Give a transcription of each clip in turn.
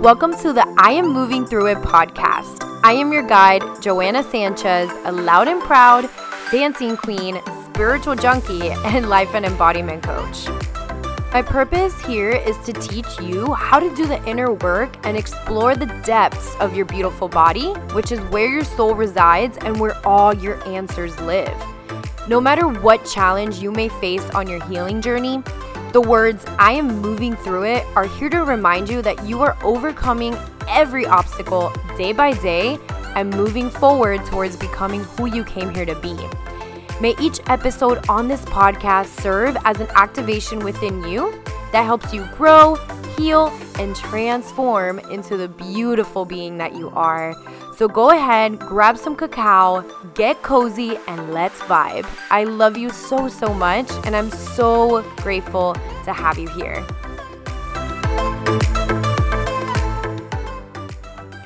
Welcome to the I Am Moving Through It podcast. I am your guide, Joanna Sanchez, a loud and proud dancing queen, spiritual junkie, and life and embodiment coach. My purpose here is to teach you how to do the inner work and explore the depths of your beautiful body, which is where your soul resides and where all your answers live. No matter what challenge you may face on your healing journey, the words, I am moving through it, are here to remind you that you are overcoming every obstacle day by day and moving forward towards becoming who you came here to be. May each episode on this podcast serve as an activation within you that helps you grow, heal, and transform into the beautiful being that you are. So go ahead, grab some cacao, get cozy, and let's vibe. I love you so, so much, and I'm so grateful to have you here.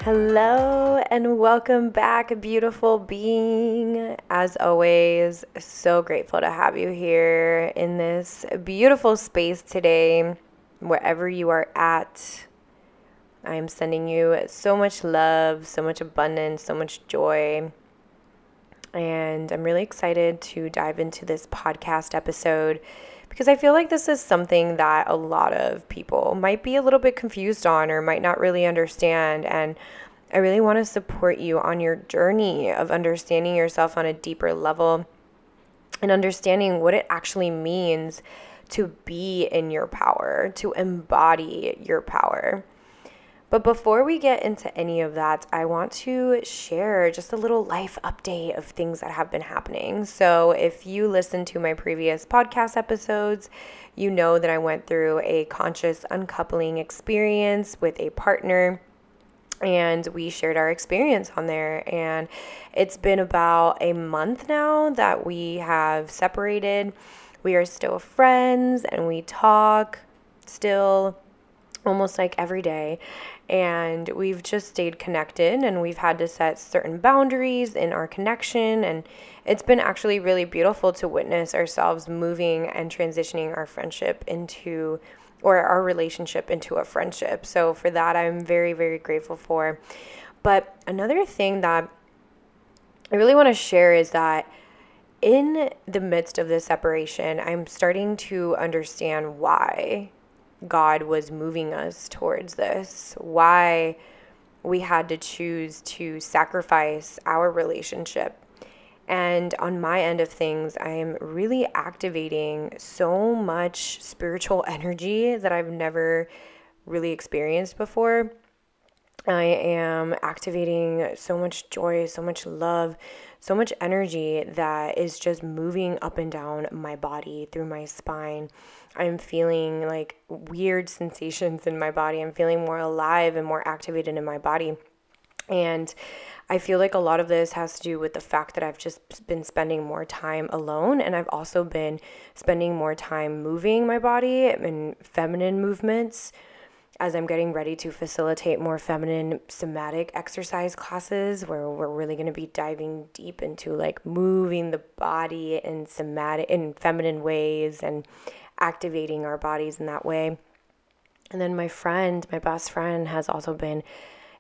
Hello and welcome back, beautiful being. As always, so grateful to have you here in this beautiful space today, wherever you are at. I am sending you so much love, so much abundance, so much joy. And I'm really excited to dive into this podcast episode because I feel like this is something that a lot of people might be a little bit confused on or might not really understand. And I really want to support you on your journey of understanding yourself on a deeper level and understanding what it actually means to be in your power, to embody your power. But before we get into any of that, I want to share just a little life update of things that have been happening. So, if you listen to my previous podcast episodes, you know that I went through a conscious uncoupling experience with a partner and we shared our experience on there. And it's been about a month now that we have separated. We are still friends and we talk still almost like every day and we've just stayed connected and we've had to set certain boundaries in our connection and it's been actually really beautiful to witness ourselves moving and transitioning our friendship into or our relationship into a friendship. So for that i'm very very grateful for. But another thing that i really want to share is that in the midst of this separation i'm starting to understand why God was moving us towards this, why we had to choose to sacrifice our relationship. And on my end of things, I am really activating so much spiritual energy that I've never really experienced before. I am activating so much joy, so much love, so much energy that is just moving up and down my body through my spine I'm feeling like weird sensations in my body. I'm feeling more alive and more activated in my body. And I feel like a lot of this has to do with the fact that I've just been spending more time alone and I've also been spending more time moving my body and feminine movements as I'm getting ready to facilitate more feminine somatic exercise classes where we're really going to be diving deep into like moving the body in somatic in feminine ways and activating our bodies in that way. And then my friend, my best friend, has also been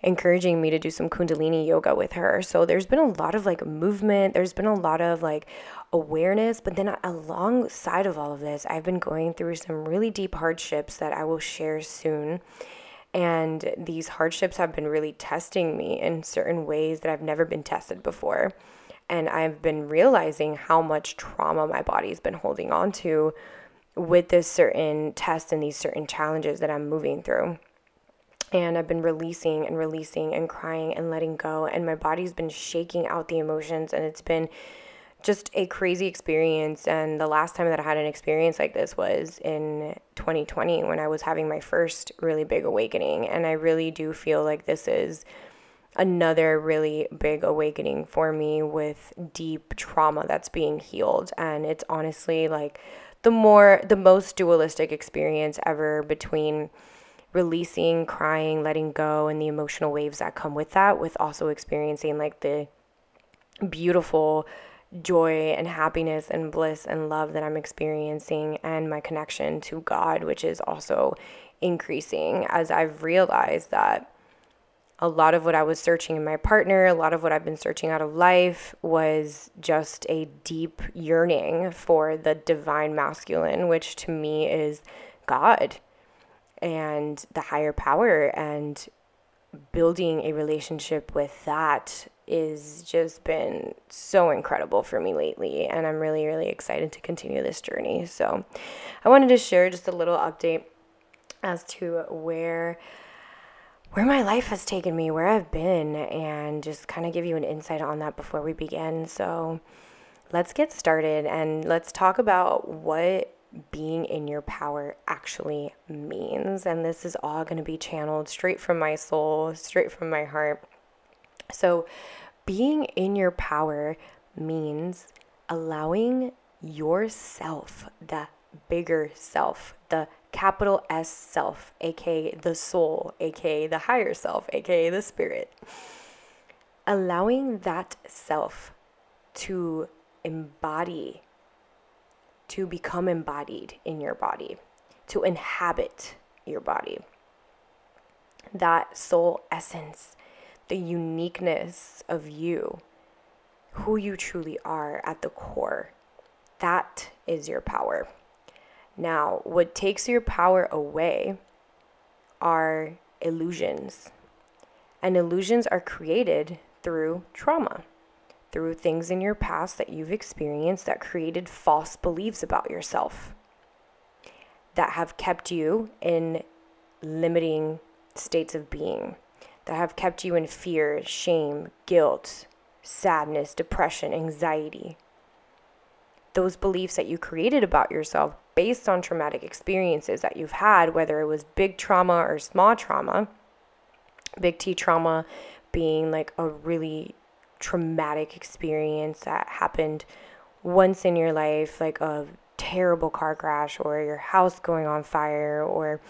encouraging me to do some kundalini yoga with her. So there's been a lot of like movement, there's been a lot of like awareness, but then alongside of all of this, I've been going through some really deep hardships that I will share soon. And these hardships have been really testing me in certain ways that I've never been tested before. And I've been realizing how much trauma my body's been holding on to with this certain test and these certain challenges that I'm moving through. And I've been releasing and releasing and crying and letting go. And my body's been shaking out the emotions. And it's been just a crazy experience. And the last time that I had an experience like this was in 2020 when I was having my first really big awakening. And I really do feel like this is another really big awakening for me with deep trauma that's being healed. And it's honestly like, the more the most dualistic experience ever between releasing, crying, letting go and the emotional waves that come with that with also experiencing like the beautiful joy and happiness and bliss and love that I'm experiencing, and my connection to God, which is also increasing as I've realized that a lot of what I was searching in my partner, a lot of what I've been searching out of life was just a deep yearning for the divine masculine, which to me is God and the higher power and building a relationship with that is just been so incredible for me lately and I'm really really excited to continue this journey. So I wanted to share just a little update as to where where my life has taken me, where I've been and just kind of give you an insight on that before we begin. So let's get started and let's talk about what being in your power actually means. And this is all going to be channeled straight from my soul, straight from my heart. So, being in your power means allowing yourself, the bigger self, the capital S self, aka the soul, aka the higher self, aka the spirit, allowing that self to embody to become embodied in your body, to inhabit your body. That soul essence, the uniqueness of you, who you truly are at the core, that is your power. Now, what takes your power away are illusions. And illusions are created through trauma through things in your past that you've experienced that created false beliefs about yourself that have kept you in limiting states of being, that have kept you in fear, shame, guilt, sadness, depression, anxiety. Those beliefs that you created about yourself based on traumatic experiences that you've had, whether it was big trauma or small trauma, big T trauma being like a really traumatic experience that happened once in your life, like a terrible car crash or your house going on fire or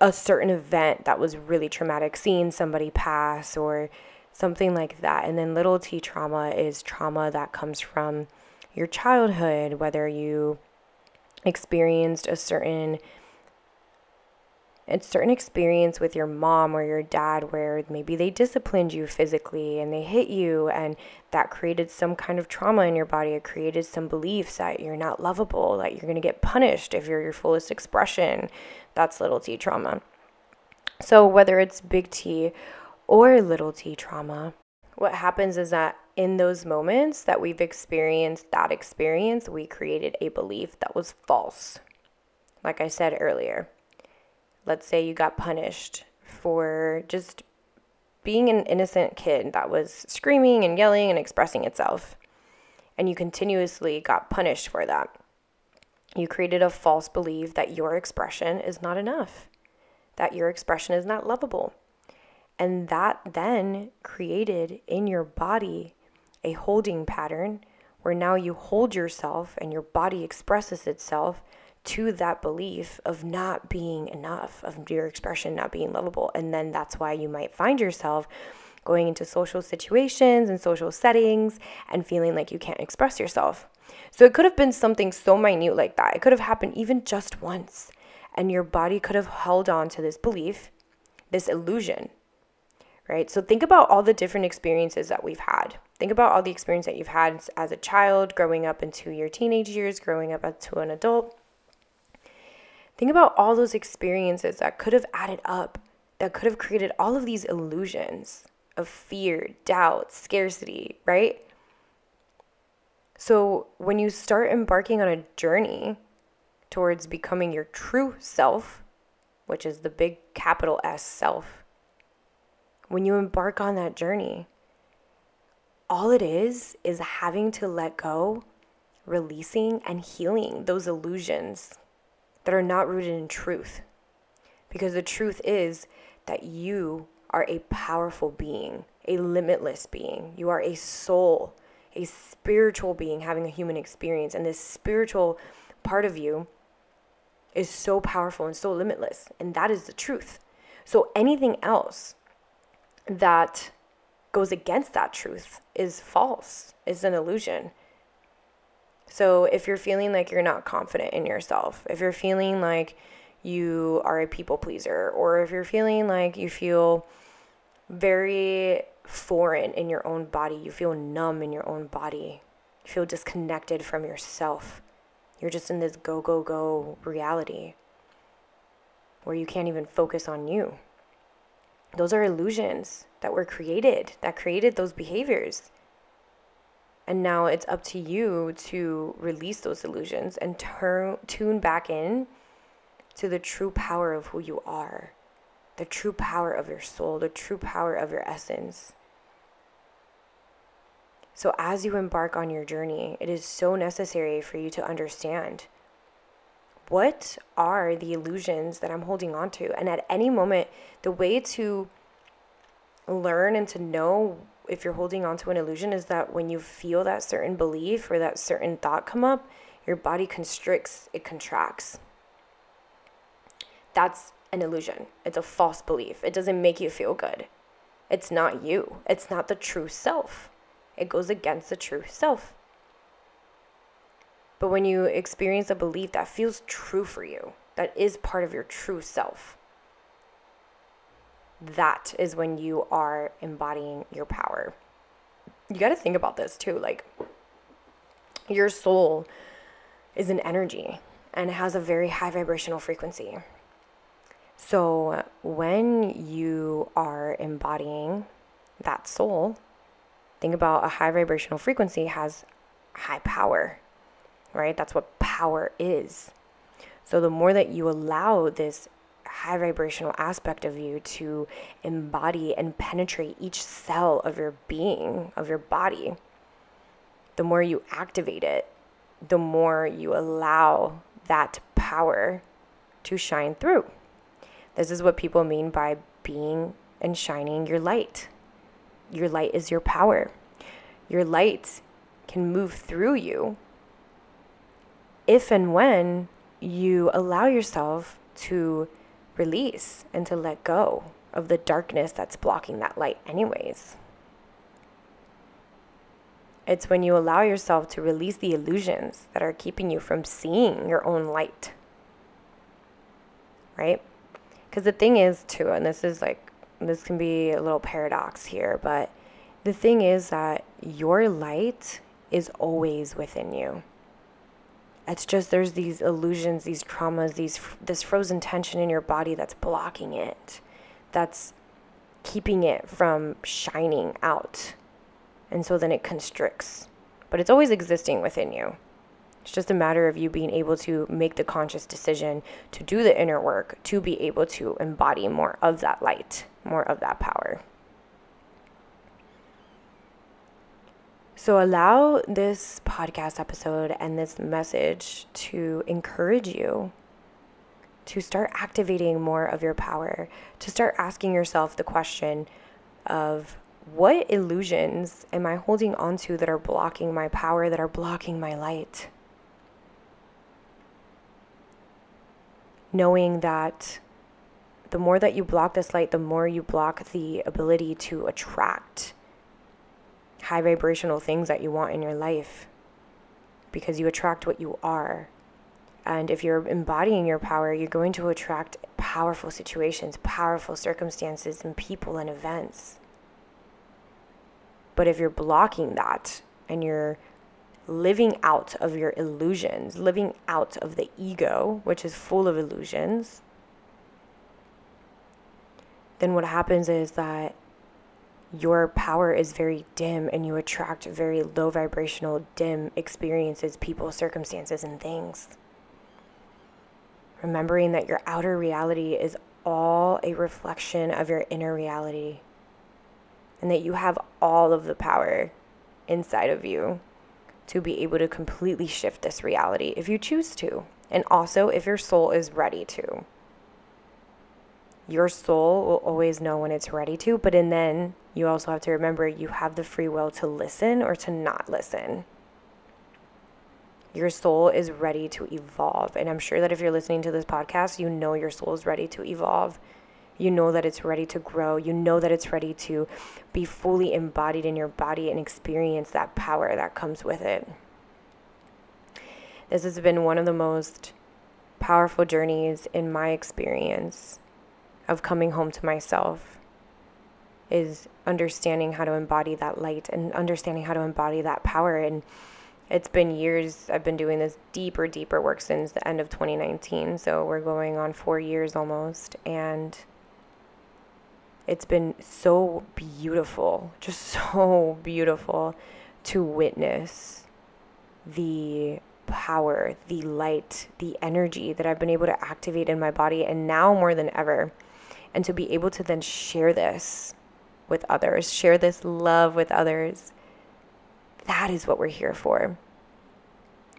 a certain event that was really traumatic, seeing somebody pass or something like that. And then little t trauma is trauma that comes from your childhood, whether you experienced a certain a certain experience with your mom or your dad where maybe they disciplined you physically and they hit you and that created some kind of trauma in your body. It created some beliefs that you're not lovable that you're going to get punished if you're your fullest expression. That's little t trauma. So whether it's big t or little t trauma what happens is that in those moments that we've experienced that experience we created a belief that was false like i said earlier let's say you got punished for just being an innocent kid that was screaming and yelling and expressing itself, and you continuously got punished for that. You created a false belief that your expression is not enough, that your expression is not lovable. And that then created in your body a holding pattern where now you hold yourself and your body expresses itself to that belief of not being enough, of your expression not being lovable. And then that's why you might find yourself going into social situations and social settings and feeling like you can't express yourself. So it could have been something so minute like that. It could have happened even just once. And your body could have held on to this belief, this illusion, right? So think about all the different experiences that we've had. Think about all the experience that you've had as a child, growing up into your teenage years, growing up into an adult Think about all those experiences that could have added up, that could have created all of these illusions of fear, doubt, scarcity, right? So when you start embarking on a journey towards becoming your true self, which is the big capital S self, when you embark on that journey, all it is is having to let go, releasing, and healing those illusions that are not rooted in truth. Because the truth is that you are a powerful being, a limitless being. You are a soul, a spiritual being having a human experience. And this spiritual part of you is so powerful and so limitless. And that is the truth. So anything else that goes against that truth is false, is an illusion. So if you're feeling like you're not confident in yourself, if you're feeling like you are a people pleaser, or if you're feeling like you feel very foreign in your own body, you feel numb in your own body, you feel disconnected from yourself, you're just in this go, go, go reality where you can't even focus on you. Those are illusions that were created, that created those behaviors. And now it's up to you to release those illusions and turn tune back in to the true power of who you are, the true power of your soul, the true power of your essence. So, as you embark on your journey, it is so necessary for you to understand what are the illusions that I'm holding on to? And at any moment, the way to learn and to know if you're holding on to an illusion is that when you feel that certain belief or that certain thought come up, your body constricts, it contracts. That's an illusion. It's a false belief. It doesn't make you feel good. It's not you, it's not the true self. It goes against the true self. But when you experience a belief that feels true for you, that is part of your true self, that is when you are embodying your power. You got to think about this too. Like, your soul is an energy and it has a very high vibrational frequency. So, when you are embodying that soul, think about a high vibrational frequency has high power right? That's what power is. So the more that you allow this high vibrational aspect of you to embody and penetrate each cell of your being, of your body, the more you activate it, the more you allow that power to shine through. This is what people mean by being and shining your light. Your light is your power. Your light can move through you if and when you allow yourself to release and to let go of the darkness that's blocking that light, anyways. It's when you allow yourself to release the illusions that are keeping you from seeing your own light. Right? Because the thing is, too, and this is like, this can be a little paradox here, but the thing is that your light is always within you. It's just there's these illusions, these traumas, these this frozen tension in your body that's blocking it. That's keeping it from shining out. And so then it constricts. But it's always existing within you. It's just a matter of you being able to make the conscious decision to do the inner work to be able to embody more of that light, more of that power. So allow this podcast episode and this message to encourage you to start activating more of your power, to start asking yourself the question of what illusions am I holding onto that are blocking my power, that are blocking my light? Knowing that the more that you block this light, the more you block the ability to attract high vibrational things that you want in your life because you attract what you are. And if you're embodying your power, you're going to attract powerful situations, powerful circumstances, and people and events. But if you're blocking that and you're living out of your illusions, living out of the ego, which is full of illusions, then what happens is that your power is very dim and you attract very low vibrational, dim experiences, people, circumstances, and things. Remembering that your outer reality is all a reflection of your inner reality and that you have all of the power inside of you to be able to completely shift this reality if you choose to, and also if your soul is ready to. Your soul will always know when it's ready to, but in then you also have to remember you have the free will to listen or to not listen. Your soul is ready to evolve. And I'm sure that if you're listening to this podcast, you know your soul is ready to evolve. You know that it's ready to grow. You know that it's ready to be fully embodied in your body and experience that power that comes with it. This has been one of the most powerful journeys in my experience of coming home to myself is understanding how to embody that light and understanding how to embody that power. And it's been years I've been doing this deeper deeper work since the end of 2019 so we're going on 4 years almost. And it's been so beautiful just so beautiful to witness the power, the light, the energy that I've been able to activate in my body and now more than ever and to be able to then share this with others, share this love with others. That is what we're here for.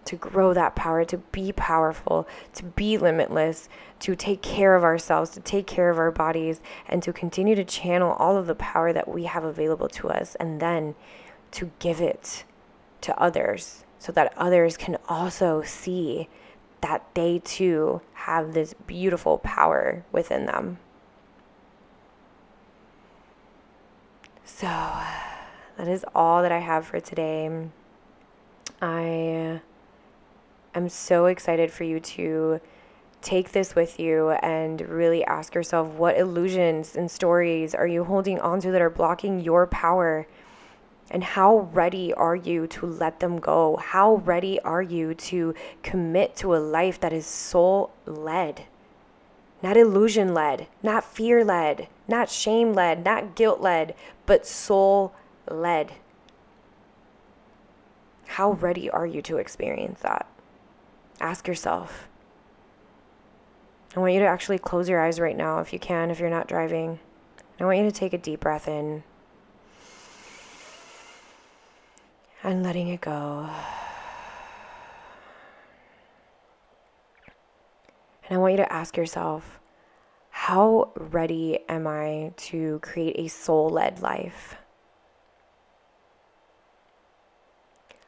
To grow that power, to be powerful, to be limitless, to take care of ourselves, to take care of our bodies, and to continue to channel all of the power that we have available to us, and then to give it to others so that others can also see that they too have this beautiful power within them. So uh, that is all that I have for today. I am so excited for you to take this with you and really ask yourself what illusions and stories are you holding onto that are blocking your power? And how ready are you to let them go? How ready are you to commit to a life that is soul led? not illusion led, not fear led, not shame led, not guilt led, but soul led. How ready are you to experience that? Ask yourself. I want you to actually close your eyes right now if you can, if you're not driving. I want you to take a deep breath in and letting it go. And I want you to ask yourself, how ready am I to create a soul led life?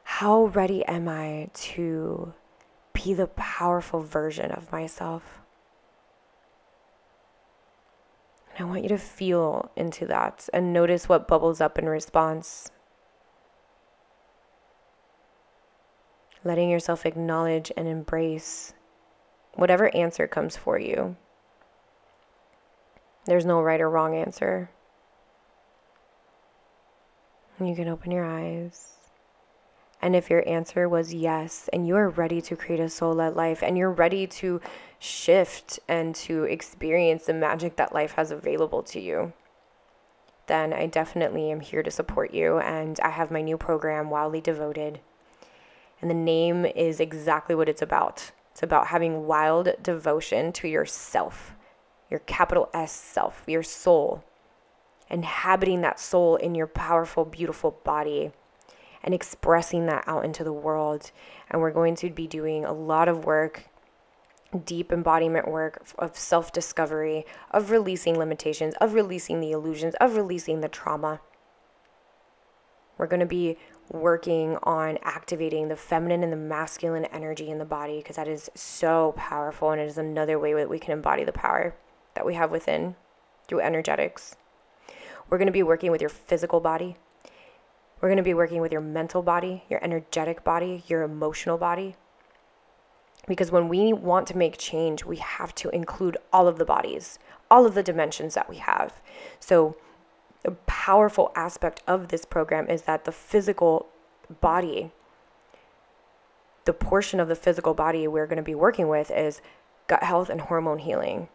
How ready am I to be the powerful version of myself? And I want you to feel into that and notice what bubbles up in response. Letting yourself acknowledge and embrace whatever answer comes for you. There's no right or wrong answer. You can open your eyes. And if your answer was yes, and you are ready to create a soul led life, and you're ready to shift and to experience the magic that life has available to you, then I definitely am here to support you. And I have my new program, Wildly Devoted. And the name is exactly what it's about it's about having wild devotion to yourself, your capital S self, your soul, inhabiting that soul in your powerful, beautiful body and expressing that out into the world. And we're going to be doing a lot of work deep embodiment work of self discovery, of releasing limitations, of releasing the illusions, of releasing the trauma. We're going to be working on activating the feminine and the masculine energy in the body because that is so powerful and it is another way that we can embody the power that we have within through energetics. We're going to be working with your physical body. We're going to be working with your mental body, your energetic body, your emotional body. Because when we want to make change, we have to include all of the bodies, all of the dimensions that we have. So, a powerful aspect of this program is that the physical body, the portion of the physical body we're going to be working with is gut health and hormone healing.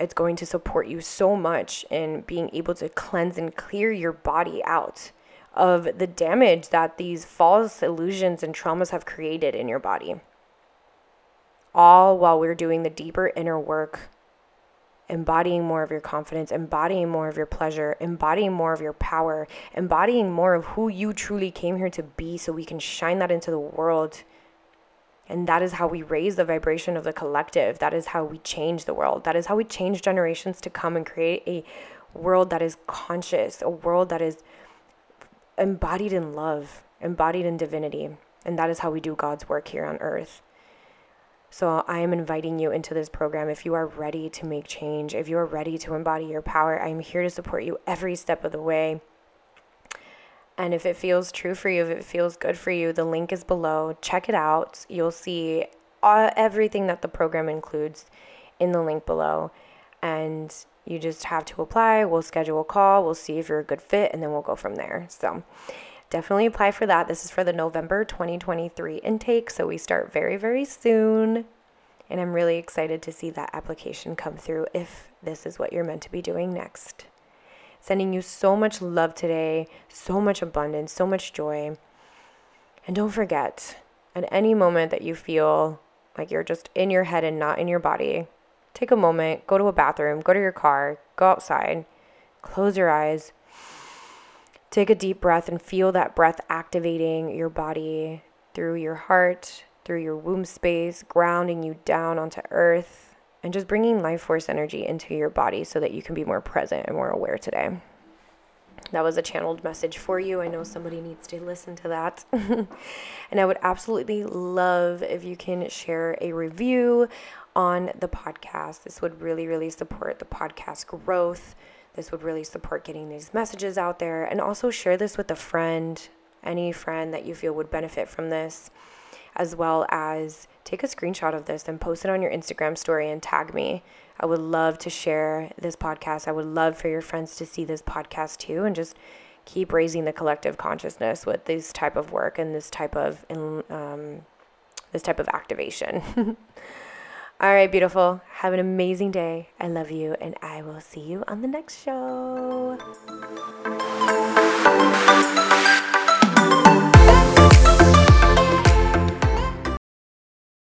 It's going to support you so much in being able to cleanse and clear your body out of the damage that these false illusions and traumas have created in your body. All while we're doing the deeper inner work embodying more of your confidence, embodying more of your pleasure, embodying more of your power, embodying more of who you truly came here to be so we can shine that into the world. And that is how we raise the vibration of the collective. That is how we change the world. That is how we change generations to come and create a world that is conscious, a world that is embodied in love, embodied in divinity. And that is how we do God's work here on earth. So I am inviting you into this program. If you are ready to make change, if you are ready to embody your power, I am here to support you every step of the way. And if it feels true for you, if it feels good for you, the link is below. Check it out. You'll see all, everything that the program includes in the link below. And you just have to apply. We'll schedule a call. We'll see if you're a good fit, and then we'll go from there. So, definitely apply for that. This is for the November 2023 intake, so we start very, very soon. And I'm really excited to see that application come through if this is what you're meant to be doing next. Sending you so much love today, so much abundance, so much joy. And don't forget, at any moment that you feel like you're just in your head and not in your body, take a moment, go to a bathroom, go to your car, go outside, close your eyes, Take a deep breath and feel that breath activating your body through your heart, through your womb space, grounding you down onto earth, and just bringing life force energy into your body so that you can be more present and more aware today. That was a channeled message for you. I know somebody needs to listen to that. and I would absolutely love if you can share a review on the podcast. This would really, really support the podcast growth this would really support getting these messages out there. And also share this with a friend, any friend that you feel would benefit from this, as well as take a screenshot of this and post it on your Instagram story and tag me. I would love to share this podcast. I would love for your friends to see this podcast too and just keep raising the collective consciousness with this type of work and this type of um, this type of activation. All right, beautiful. Have an amazing day. I love you, and I will see you on the next show.